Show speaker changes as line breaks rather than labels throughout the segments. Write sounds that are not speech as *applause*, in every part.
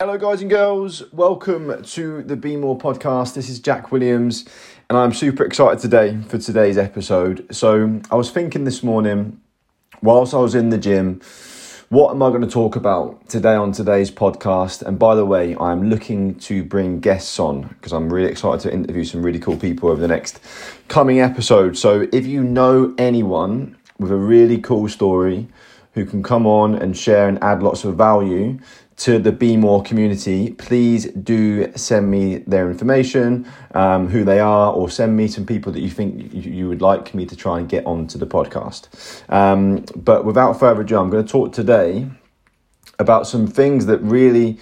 Hello, guys and girls. Welcome to the Be More podcast. This is Jack Williams, and I'm super excited today for today's episode. So, I was thinking this morning, whilst I was in the gym, what am I going to talk about today on today's podcast? And by the way, I'm looking to bring guests on because I'm really excited to interview some really cool people over the next coming episode. So, if you know anyone with a really cool story who can come on and share and add lots of value, to the Be More community, please do send me their information, um, who they are, or send me some people that you think you would like me to try and get onto the podcast. Um, but without further ado, I'm going to talk today about some things that really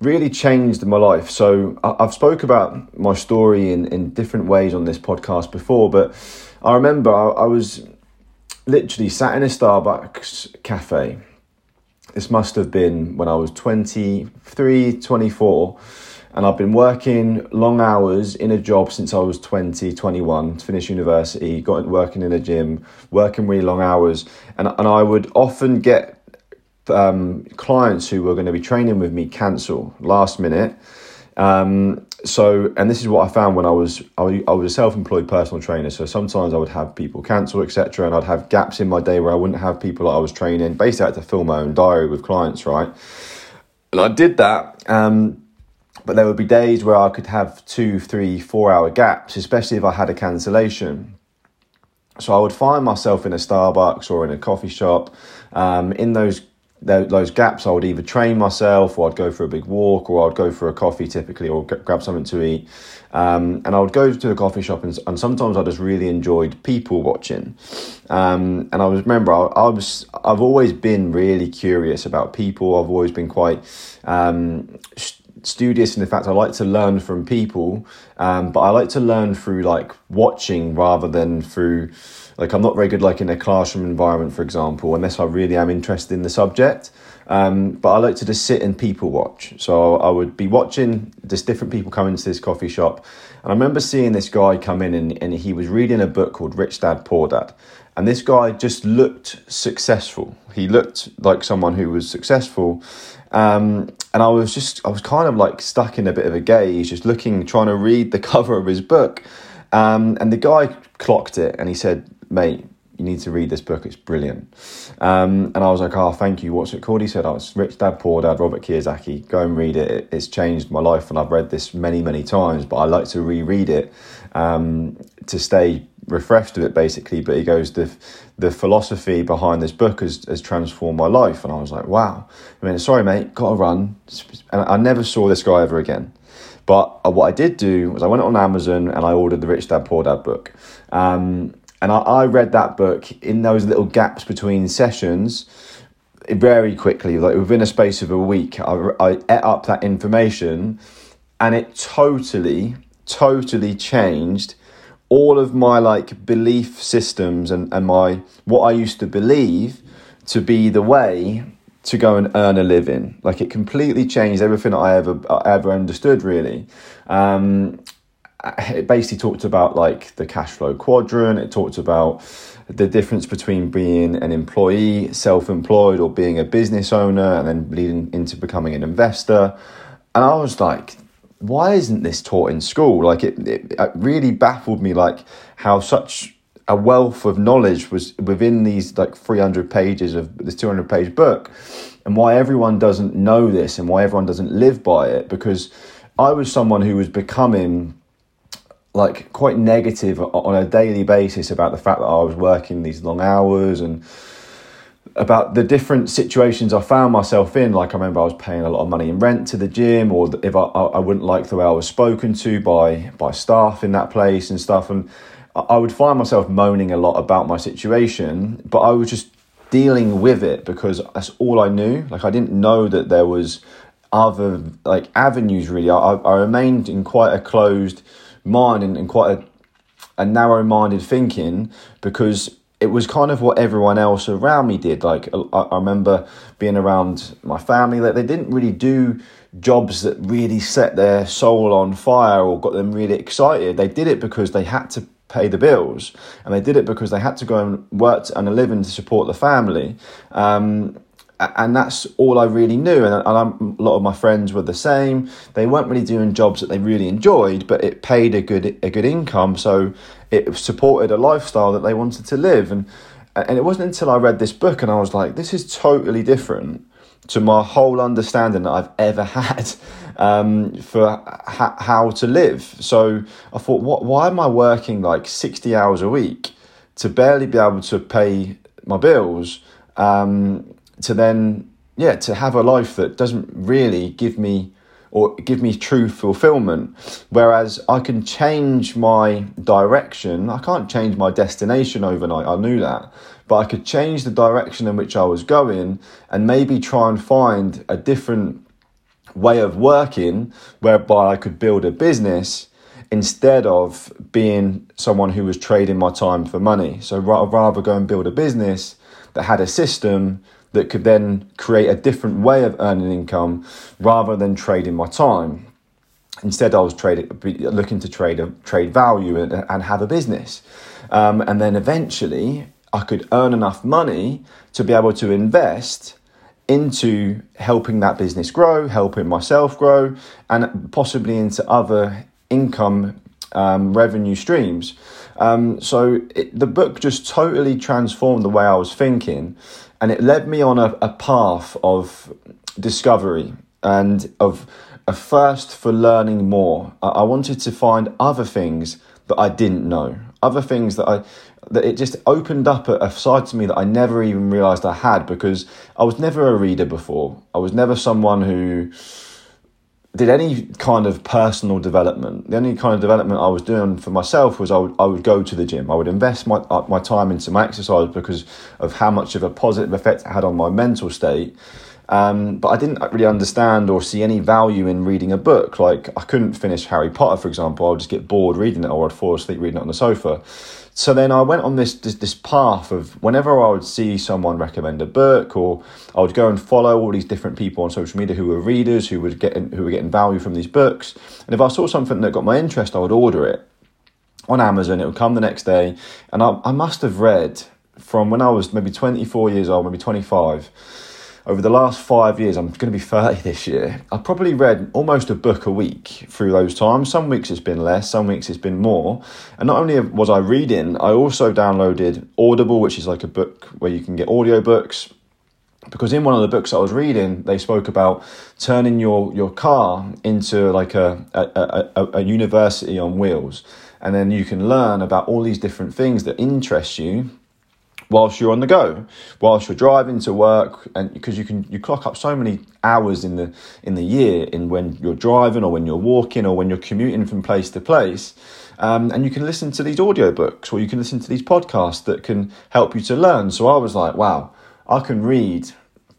really changed my life. So I've spoke about my story in, in different ways on this podcast before, but I remember I, I was literally sat in a Starbucks cafe this must have been when I was 23, 24. And I've been working long hours in a job since I was 20, 21, to finish university, got working in a gym, working really long hours. And, and I would often get um, clients who were going to be training with me cancel last minute. Um, so and this is what I found when I was I, was a self-employed personal trainer. So sometimes I would have people cancel, etc., and I'd have gaps in my day where I wouldn't have people that I was training. Basically, I had to fill my own diary with clients, right? And I did that. Um, but there would be days where I could have two, three, four hour gaps, especially if I had a cancellation. So I would find myself in a Starbucks or in a coffee shop. Um, in those those gaps, I would either train myself, or I'd go for a big walk, or I'd go for a coffee typically, or grab something to eat. Um, and I would go to a coffee shop, and, and, sometimes I just really enjoyed people watching. Um, and I was remember I, I, was I've always been really curious about people. I've always been quite um, studious in the fact I like to learn from people, um, but I like to learn through like watching rather than through like I'm not very good like in a classroom environment, for example, unless I really am interested in the subject. Um, but I like to just sit and people watch. So I would be watching just different people come into this coffee shop. And I remember seeing this guy come in and, and he was reading a book called Rich Dad Poor Dad. And this guy just looked successful. He looked like someone who was successful. Um, and I was just, I was kind of like stuck in a bit of a gaze, just looking, trying to read the *laughs* cover of his book. Um, and the guy clocked it and he said, mate, you need to read this book. It's brilliant. Um, and I was like, oh, thank you. What's it called? He said, oh, it's Rich Dad, Poor Dad, Robert Kiyosaki. Go and read it. It's changed my life. And I've read this many, many times, but I like to reread it um, to stay refreshed with it, basically. But he goes, the, the philosophy behind this book has, has transformed my life. And I was like, wow. I mean, sorry, mate, got to run. And I never saw this guy ever again. But uh, what I did do was I went on Amazon and I ordered the Rich Dad Poor Dad book. Um, and I, I read that book in those little gaps between sessions very quickly, like within a space of a week. I, I ate up that information and it totally, totally changed all of my like belief systems and, and my what I used to believe to be the way to go and earn a living. Like it completely changed everything I ever I ever understood really. Um, it basically talked about like the cash flow quadrant. It talked about the difference between being an employee, self-employed, or being a business owner, and then leading into becoming an investor. And I was like, why isn't this taught in school? Like it, it, it really baffled me, like how such a wealth of knowledge was within these like 300 pages of this 200 page book and why everyone doesn't know this and why everyone doesn't live by it because i was someone who was becoming like quite negative on a daily basis about the fact that I was working these long hours and about the different situations I found myself in. Like I remember I was paying a lot of money in rent to the gym, or if I, I wouldn't like the way I was spoken to by by staff in that place and stuff, and I would find myself moaning a lot about my situation, but I was just dealing with it because that's all I knew. Like I didn't know that there was other like avenues really. I, I remained in quite a closed mind and, and quite a, a narrow minded thinking because it was kind of what everyone else around me did. Like I, I remember being around my family that they didn't really do jobs that really set their soul on fire or got them really excited. They did it because they had to pay the bills and they did it because they had to go and work and a living to support the family. Um, and that's all I really knew. And, and a lot of my friends were the same. They weren't really doing jobs that they really enjoyed, but it paid a good a good income, so it supported a lifestyle that they wanted to live. And and it wasn't until I read this book and I was like, this is totally different to my whole understanding that I've ever *laughs* had um, for ha- how to live. So I thought, what? Why am I working like sixty hours a week to barely be able to pay my bills? Um, to then yeah to have a life that doesn't really give me or give me true fulfillment. Whereas i can change my direction. I can't change my destination overnight. I knew that. But i could change the direction in which i was going and maybe try and find a different way of working whereby i could build a business instead of being someone who was trading my time for money. So rather go and build a business that had a system that could then create a different way of earning income rather than trading my time. Instead, I was trading, looking to trade trade value and, and have a business, um, and then eventually I could earn enough money to be able to invest into helping that business grow, helping myself grow, and possibly into other income um, revenue streams. Um, so it, the book just totally transformed the way I was thinking, and it led me on a, a path of discovery and of a thirst for learning more. I, I wanted to find other things that I didn't know, other things that I that it just opened up a, a, side to me that I never even realized I had because I was never a reader before. I was never someone who did any kind of personal development. The only kind of development I was doing for myself was I would, I would go to the gym. I would invest my, uh, my time into my exercise because of how much of a positive effect it had on my mental state. Um, but I didn't really understand or see any value in reading a book. Like, I couldn't finish Harry Potter, for example. I would just get bored reading it or I'd fall asleep reading it on the sofa. So then I went on this, this, this path of whenever I would see someone recommend a book, or I would go and follow all these different people on social media who were readers, who would get who were getting value from these books. And if I saw something that got my interest, I would order it on Amazon. It would come the next day, and I, I must have read from when I was maybe twenty four years old, maybe twenty five over the last five years, I'm going to be 30 this year. I've probably read almost a book a week through those times. Some weeks it's been less, some weeks it's been more. And not only was I reading, I also downloaded Audible, which is like a book where you can get audiobooks. Because in one of the books I was reading, they spoke about turning your, your car into like a, a, a, a university on wheels. And then you can learn about all these different things that interest you whilst you're on the go, whilst you're driving to work, and because you can you clock up so many hours in the in the year in when you're driving or when you're walking or when you're commuting from place to place. Um, and you can listen to these audiobooks or you can listen to these podcasts that can help you to learn. So I was like, wow, I can read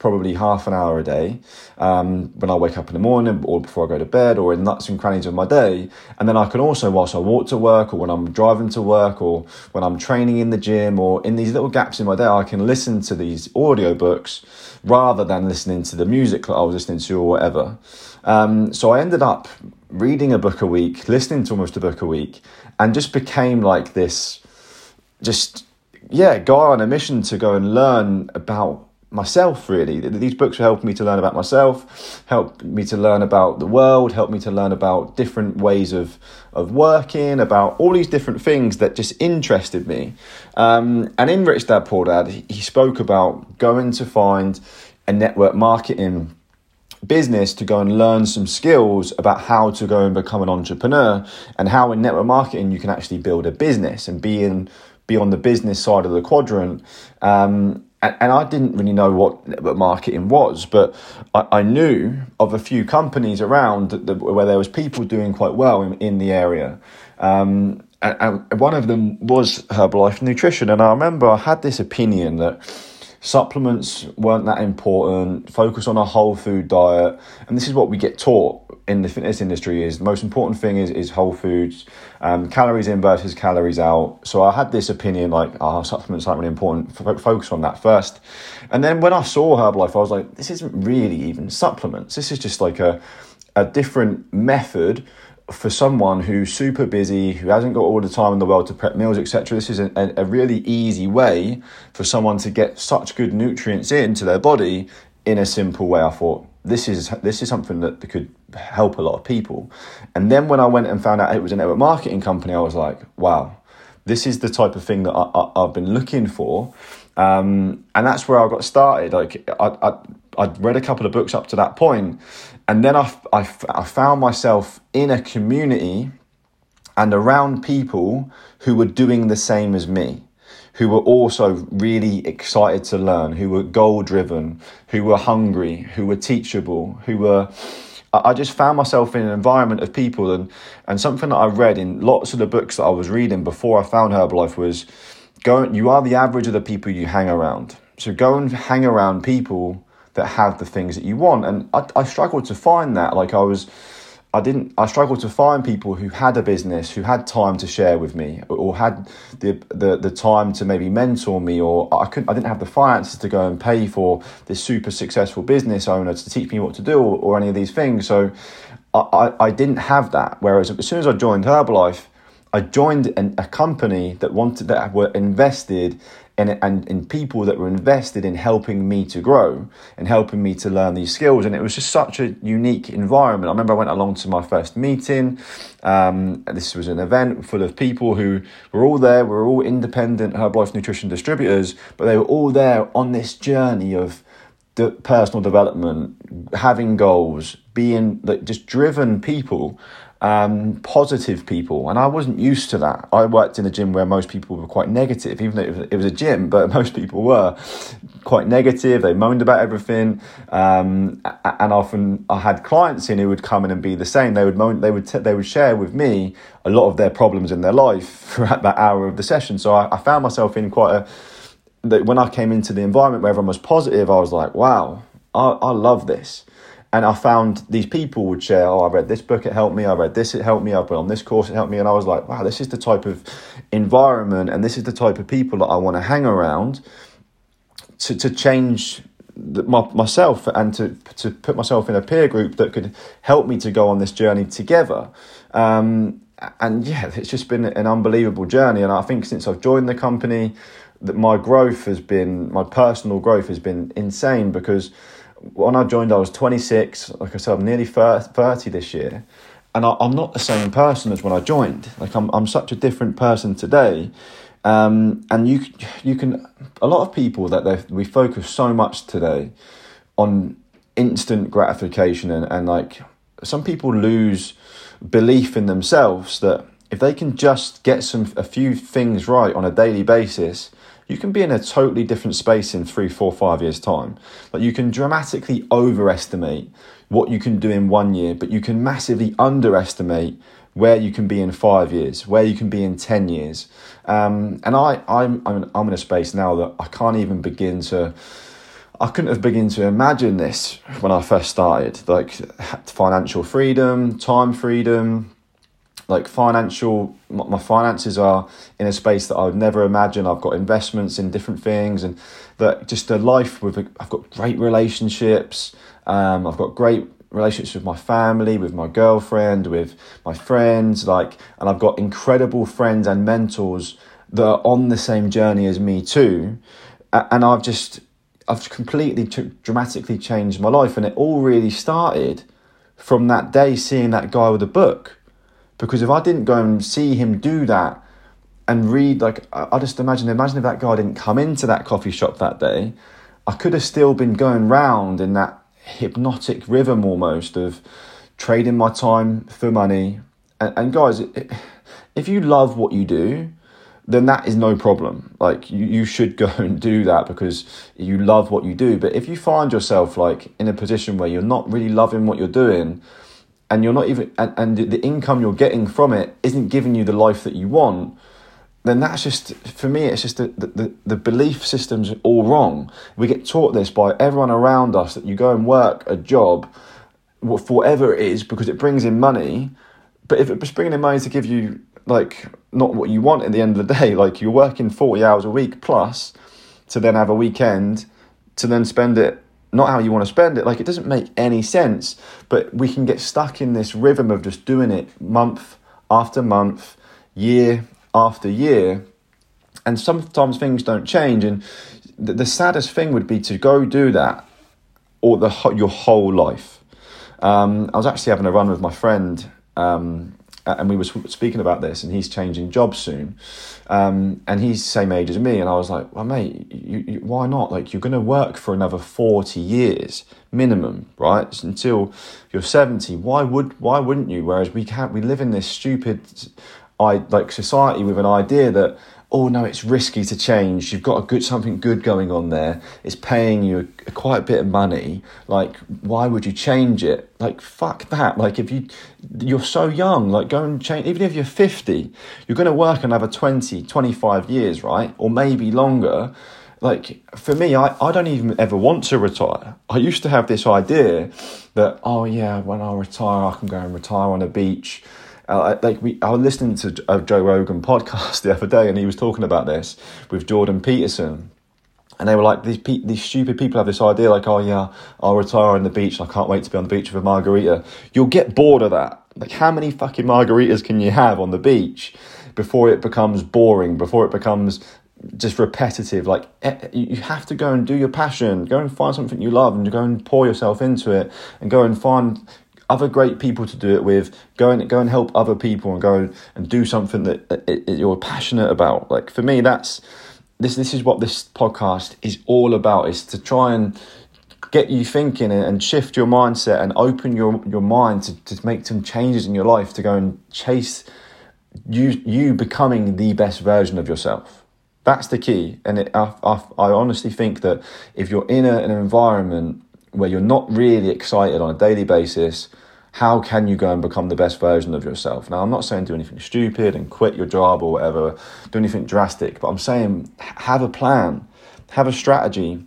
probably half an hour a day um, when I wake up in the morning or before I go to bed or in nuts and crannies of my day. And then I can also, whilst I walk to work or when I'm driving to work or when I'm training in the gym or in these little gaps in my day, I can listen to these audiobooks rather than listening to the music that I was listening to or whatever. Um, so I ended up reading a book a week, listening to almost a book a week, and just became like this, just, yeah, go on a mission to go and learn about myself really. These books have helped me to learn about myself helped me to learn about the world helped me to learn about different ways of of working about all these different things that just interested me. Um, and in rich dad poor dad he spoke about going to find a network marketing business to go and learn some skills about how to go and become an entrepreneur and how in network marketing you can actually build a business and be in be on the business side of the quadrant. Um, and, and I didn't really know what marketing was, but I, I knew of a few companies around that, that, where there was people doing quite well in, in the area. Um, and, and one of them was Herbalife Nutrition, and I remember I had this opinion that supplements weren't that important. Focus on a whole food diet, and this is what we get taught in the fitness industry is the most important thing is, is whole foods, um, calories in versus calories out. So I had this opinion like, oh, supplements aren't really important. F- focus on that first. And then when I saw Herbalife, I was like, this isn't really even supplements. This is just like a, a different method for someone who's super busy, who hasn't got all the time in the world to prep meals, etc., this is a, a, really easy way for someone to get such good nutrients into their body in a simple way. I thought this is this is something that could help a lot of people. And then when I went and found out it was a network marketing company, I was like, wow, this is the type of thing that I, have been looking for. Um, and that's where I got started. Like I, I, I'd read a couple of books up to that point, and then I, I, I found myself in a community and around people who were doing the same as me who were also really excited to learn, who were goal driven, who were hungry, who were teachable, who were. I just found myself in an environment of people, and, and something that I read in lots of the books that I was reading before I found Herbalife was go, you are the average of the people you hang around. So go and hang around people that have the things that you want. And I, I struggled to find that. Like I was I didn't. I struggled to find people who had a business, who had time to share with me, or had the the, the time to maybe mentor me, or I couldn't. I didn't have the finances to go and pay for this super successful business owner to teach me what to do, or, or any of these things. So, I, I, I didn't have that. Whereas as soon as I joined Herbalife, I joined an, a company that wanted that were invested and, and in people that were invested in helping me to grow and helping me to learn these skills. And it was just such a unique environment. I remember I went along to my first meeting. Um, this was an event full of people who were all there. We were all independent Herbalife nutrition distributors, but they were all there on this journey of the personal development, having goals, being like just driven people um, positive people, and I wasn't used to that. I worked in a gym where most people were quite negative, even though it was a gym, *laughs* but most people were quite negative. They moaned about everything, um, and often I had clients in who would come in and be the same. They would moan, they would t- they would share with me a lot of their problems in their life *laughs* throughout that hour of the session. So I, I found myself in quite a that when I came into the environment where everyone was positive, I was like, wow, I, I love this. And I found these people would share, oh, I read this book, it helped me. I read this, it helped me. I've been on this course, it helped me. And I was like, wow, this is the type of environment and this is the type of people that I want to hang around to, to change the, my, myself and to, to put myself in a peer group that could help me to go on this journey together. Um, and yeah, it's just been an unbelievable journey. And I think since I've joined the company, that my growth has been, my personal growth has been insane because when I joined, I was 26. Like I said, I'm nearly 30 this year. And I, am not the same person as when I joined. Like, I'm, I'm such a different person today. Um, and you, you can, a lot of people that we focus so much today on instant gratification and, and like some people lose belief in themselves that if they can just get some a few things right on a daily basis you can be in a totally different space in three, four, five years' time. Like you can dramatically overestimate what you can do in one year, but you can massively underestimate where you can be in five years, where you can be in 10 years. Um, and I, I'm, I'm, I'm in a space now that I can't even begin to. I couldn't have begun to imagine this when I first started. Like financial freedom, time freedom, like financial my finances are in a space that I would never imagine. I've got investments in different things, and that just a life with. I've got great relationships. Um, I've got great relationships with my family, with my girlfriend, with my friends. Like, and I've got incredible friends and mentors that are on the same journey as me too. And I've just, I've completely dramatically changed my life, and it all really started from that day seeing that guy with a book because if I didn't go and see him do that and read, like, I just imagine, imagine if that guy didn't come into that coffee shop that day, I could have still been going round in that hypnotic rhythm almost of trading my time for money. And, and guys, if you love what you do, then that is no problem. Like you, you should go *laughs* and do that because you love what you do. But if you find yourself like in a position where you're not really loving what you're doing, and you're not even and, and the income you're getting from it isn't giving you the life that you want then that's just for me it's just the, the, the belief system's all wrong. We get taught this by everyone around us that you go and work a job for whatever it is because it brings in money. But if it's bringing in money to give you like not what you want at the end of the day *laughs* like you're working 40 hours a week plus to then have a weekend to then spend it not how you want to spend it. Like it doesn't make any sense. But we can get stuck in this rhythm of just doing it month after month, year after year. And sometimes things don't change. And the, the saddest thing would be to go do that or the your whole life. Um, I was actually having a run with my friend, um, and we were speaking about this, and he's changing jobs soon, um, and he's the same age as me, and I was like, well, mate, you, you, why not? Like, you're going to work for another forty years minimum, right? Until you're seventy. Why would why wouldn't you? Whereas we can't. We live in this stupid, I like society with an idea that oh no, it's risky to change. You've got a good something good going on there. It's paying you a, quite a bit of money. Like, why would you change it? Like, fuck that. Like, if you you're so young, like go and change. Even if you're fifty, you're going to work another 20, 25 years, right? Or maybe longer. Like for me, I, I don't even ever want to retire. I used to have this idea that oh yeah, when I retire, I can go and retire on a beach uh, like we, I was listening to a Joe Rogan *laughs* podcast the other day, and he was talking about this with Jordan Peterson. And they were like, these pe- these stupid people have this idea, like, oh yeah, I'll retire on the beach. I can't wait to be on the beach with a margarita. You'll get bored of that. Like, how many fucking margaritas can you have on the beach before it becomes boring? Before it becomes just repetitive. Like you have to go and do your passion. Go and find something you love, and go and pour yourself into it, and go and find other great people to do it with. Go and go and help other people and go and do something that, you're passionate about. Like for me, that's this. This is what this podcast is all about. Is to try and get you thinking and shift your mindset and open your your mind to, to make some changes in your life to go and chase you you becoming the best version of yourself. That's the key, and it, I, I, I honestly think that if you're in a, an environment where you're not really excited on a daily basis, how can you go and become the best version of yourself? Now, I'm not saying do anything stupid and quit your job or whatever, do anything drastic, but I'm saying have a plan, have a strategy,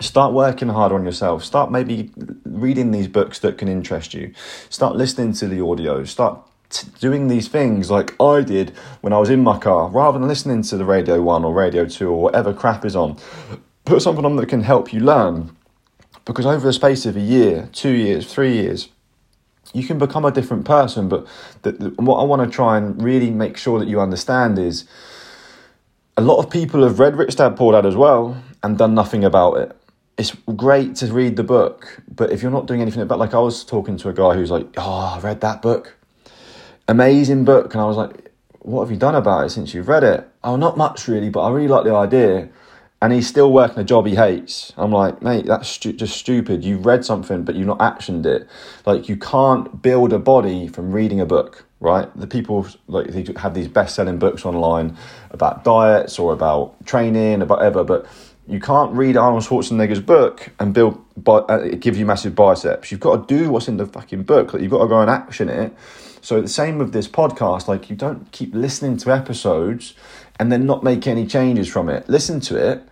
start working harder on yourself, start maybe reading these books that can interest you, start listening to the audio, start t- doing these things like I did when I was in my car, rather than listening to the Radio 1 or Radio 2 or whatever crap is on. Put something on that can help you learn because over the space of a year, two years, three years, you can become a different person. But the, the, what I want to try and really make sure that you understand is a lot of people have read Rich Dad Poor Dad as well and done nothing about it. It's great to read the book, but if you're not doing anything about, like I was talking to a guy who's like, "Oh, I read that book, amazing book," and I was like, "What have you done about it since you've read it?" Oh, not much really, but I really like the idea and he's still working a job he hates. I'm like, mate, that's stu- just stupid. You've read something, but you've not actioned it. Like, you can't build a body from reading a book, right? The people like they have these best-selling books online about diets or about training or whatever, but you can't read Arnold Schwarzenegger's book and build, uh, give you massive biceps. You've got to do what's in the fucking book. Like, you've got to go and action it. So the same with this podcast. Like, you don't keep listening to episodes and then not make any changes from it. Listen to it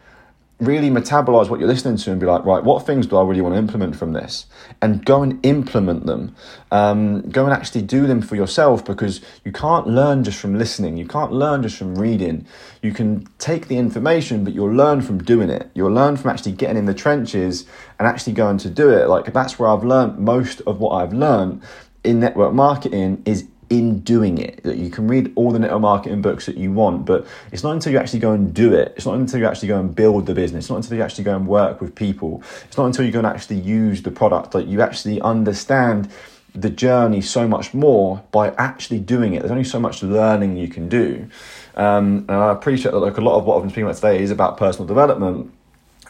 really metabolize what you're listening to and be like, right, what things do I really want to implement from this? And go and implement them. Um, go and actually do them for yourself because you can't learn just from listening. You can't learn just from reading. You can take the information, but you'll learn from doing it. You'll learn from actually getting in the trenches and actually going to do it. Like that's where I've learned most of what I've learned in network marketing is in doing it. That you can read all the network marketing books that you want, but it's not until you actually go and do it. It's not until you actually go and build the business. It's not until you actually go and work with people. It's not until you go and actually use the product that you actually understand the journey so much more by actually doing it. There's only so much learning you can do. Um, and I appreciate that like a lot of what I've been speaking about today is about personal development,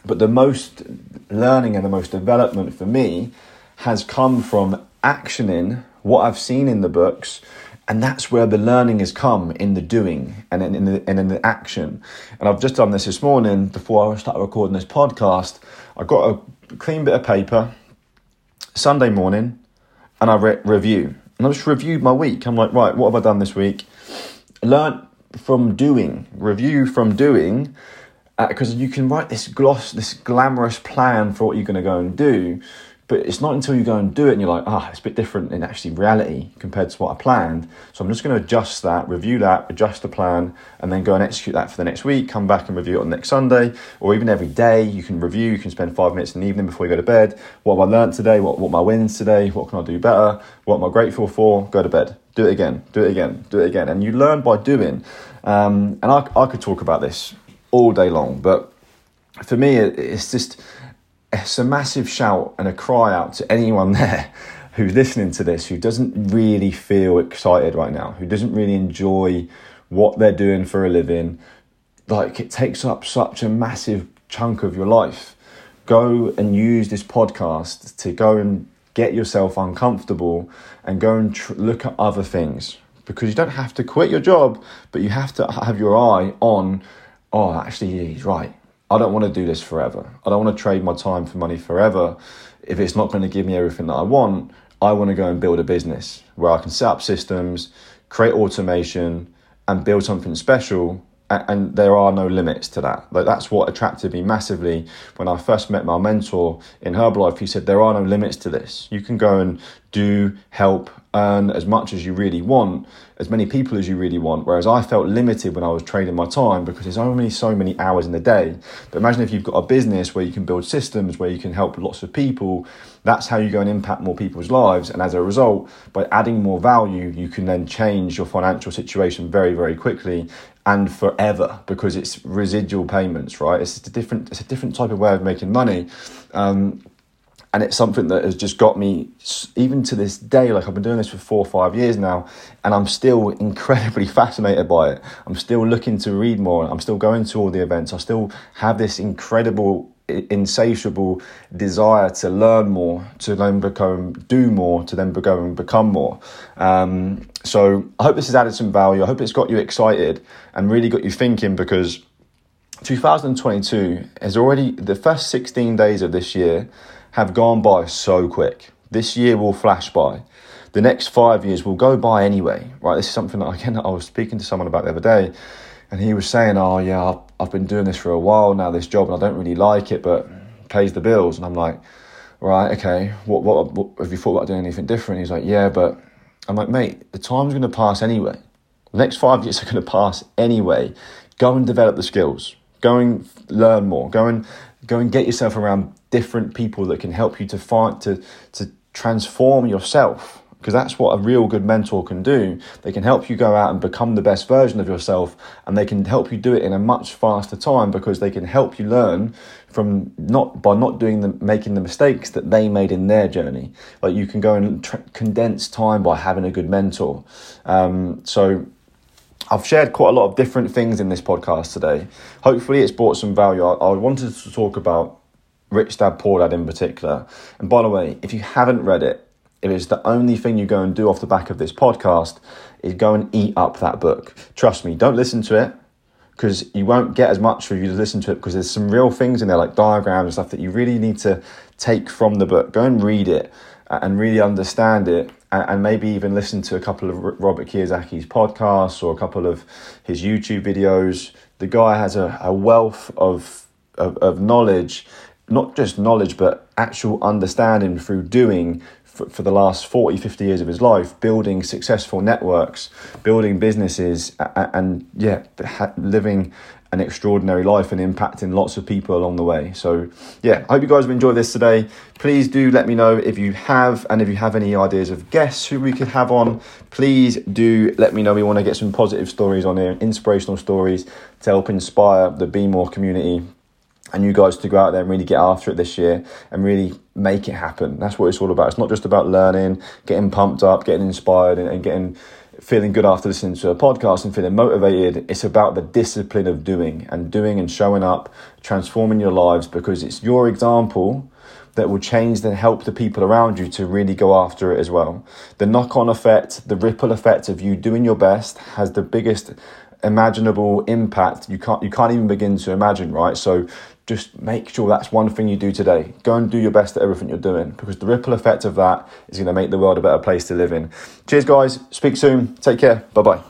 but the most learning and the most development for me has come from actioning what I've seen in the books, and that's where the learning has come in the doing and in, in, the, and in the action. And I've just done this this morning before I started recording this podcast. I got a clean bit of paper Sunday morning, and I re- review. And I just reviewed my week. I'm like, right, what have I done this week? Learn from doing, review from doing, because uh, you can write this gloss, this glamorous plan for what you're going to go and do but it's not until you go and do it and you're like, ah, oh, it's a bit different in actually reality compared to what I planned. So I'm just going to adjust that, review that, adjust the plan, and then go and execute that for the next week. Come back and review it on next Sunday, or even every day. You can review. You can spend five minutes in the evening before you go to bed. What have I learned today? What what my wins today? What can I do better? What am I grateful for? Go to bed. Do it again. Do it again. Do it again. And you learn by doing. Um, and I I could talk about this all day long, but for me, it, it's just it's a massive shout and a cry out to anyone *laughs* there who's listening to this who doesn't really feel excited right now, who doesn't really enjoy what they're doing for a living. Like it takes up such a massive chunk of your life. Go and use this podcast to go and get yourself uncomfortable and go and tr- look at other things because you don't have to quit your job, but you have to have your eye on, oh, actually, he's right. I don't want to do this forever. I don't want to trade my time for money forever. If it's not going to give me everything that I want, I want to go and build a business where I can set up systems, create automation, and build something special and there are no limits to that. Like that's what attracted me massively when I first met my mentor in Herbalife. He said there are no limits to this. You can go and do, help, earn as much as you really want, as many people as you really want. Whereas I felt limited when I was trading my time because there's only so many hours in the day. But imagine if you've got a business where you can build systems, where you can help lots of people. That's how you go and impact more people's lives. And as a result, by adding more value, you can then change your financial situation very, very quickly and forever because it's residual payments, right? It's a different, it's a different type of way of making money. Um, and it's something that has just got me even to this day like i've been doing this for four or five years now and i'm still *laughs* incredibly fascinated by it i'm still looking to read more i'm still going to all the events i still have this incredible insatiable desire to learn more to then become do more to then go and become more um, so i hope this has added some value i hope it's got you excited and really got you thinking because 2022 is already the first 16 days of this year have gone by so quick. This year will flash by. The next five years will go by anyway, right? This is something that *laughs* again I was speaking to someone about the other day, and he was saying, "Oh yeah, I've, I've been doing this for a while now, this job, and I don't really like it, but it pays the bills." And I'm like, "Right, okay. What, what, what have you thought about doing anything different?" He's like, "Yeah, but." I'm like, "Mate, the time's going to pass anyway. The next five years are going to pass anyway. Go and develop the skills. Go and learn more. Go and go and get yourself around different people that can help you to find to to transform yourself because that's what a real good mentor can do. They can help you go out and become the best version of yourself, and they can help you do it in a much faster time because they can help you learn from not by not doing the making the mistakes that they made in their journey. Like you can go and tr- condense time by having a good mentor. Um, so I've shared quite a lot of different things in this podcast today. Hopefully, it's brought some value. I, I wanted to talk about Rich Dad Poor Dad in particular. And by the way, if you haven't read it, it is the only thing you go and do off the back of this podcast is go and eat up that book. Trust me, don't listen to it because you won't get as much for you to listen to it because there's some real things in there like diagrams and stuff that you really need to take from the book. Go and read it and really understand it and maybe even listen to a couple of Robert Kiyosaki's podcasts or a couple of his YouTube videos. The guy has a, a wealth of, of, of knowledge not just knowledge, but actual understanding through doing for, for, the last 40, 50 years of his life, building successful networks, building businesses, and, and yeah, living an extraordinary life and impacting lots of people along the way. So, yeah, I hope you guys have enjoyed this today. Please do let me know if you have, and if you have any ideas of guests who we could have on, please do let me know. We want to get some positive stories on here, inspirational stories to help inspire the Be More community and you guys to go out there and really get after it this year and really make it happen. That's what it's all about. It's not just about learning, getting pumped up, getting inspired, and, and getting feeling good after listening to a podcast and feeling motivated. It's about the discipline of doing and doing and showing up, transforming your lives because it's your example that will change and help the people around you to really go after it as well. The knock on effect, the ripple effect of you doing your best has the biggest imaginable impact you can't you can't even begin to imagine right so just make sure that's one thing you do today. Go and do your best at everything you're doing because the ripple effect of that is going to make the world a better place to live in. Cheers, guys. Speak soon. Take care. Bye bye.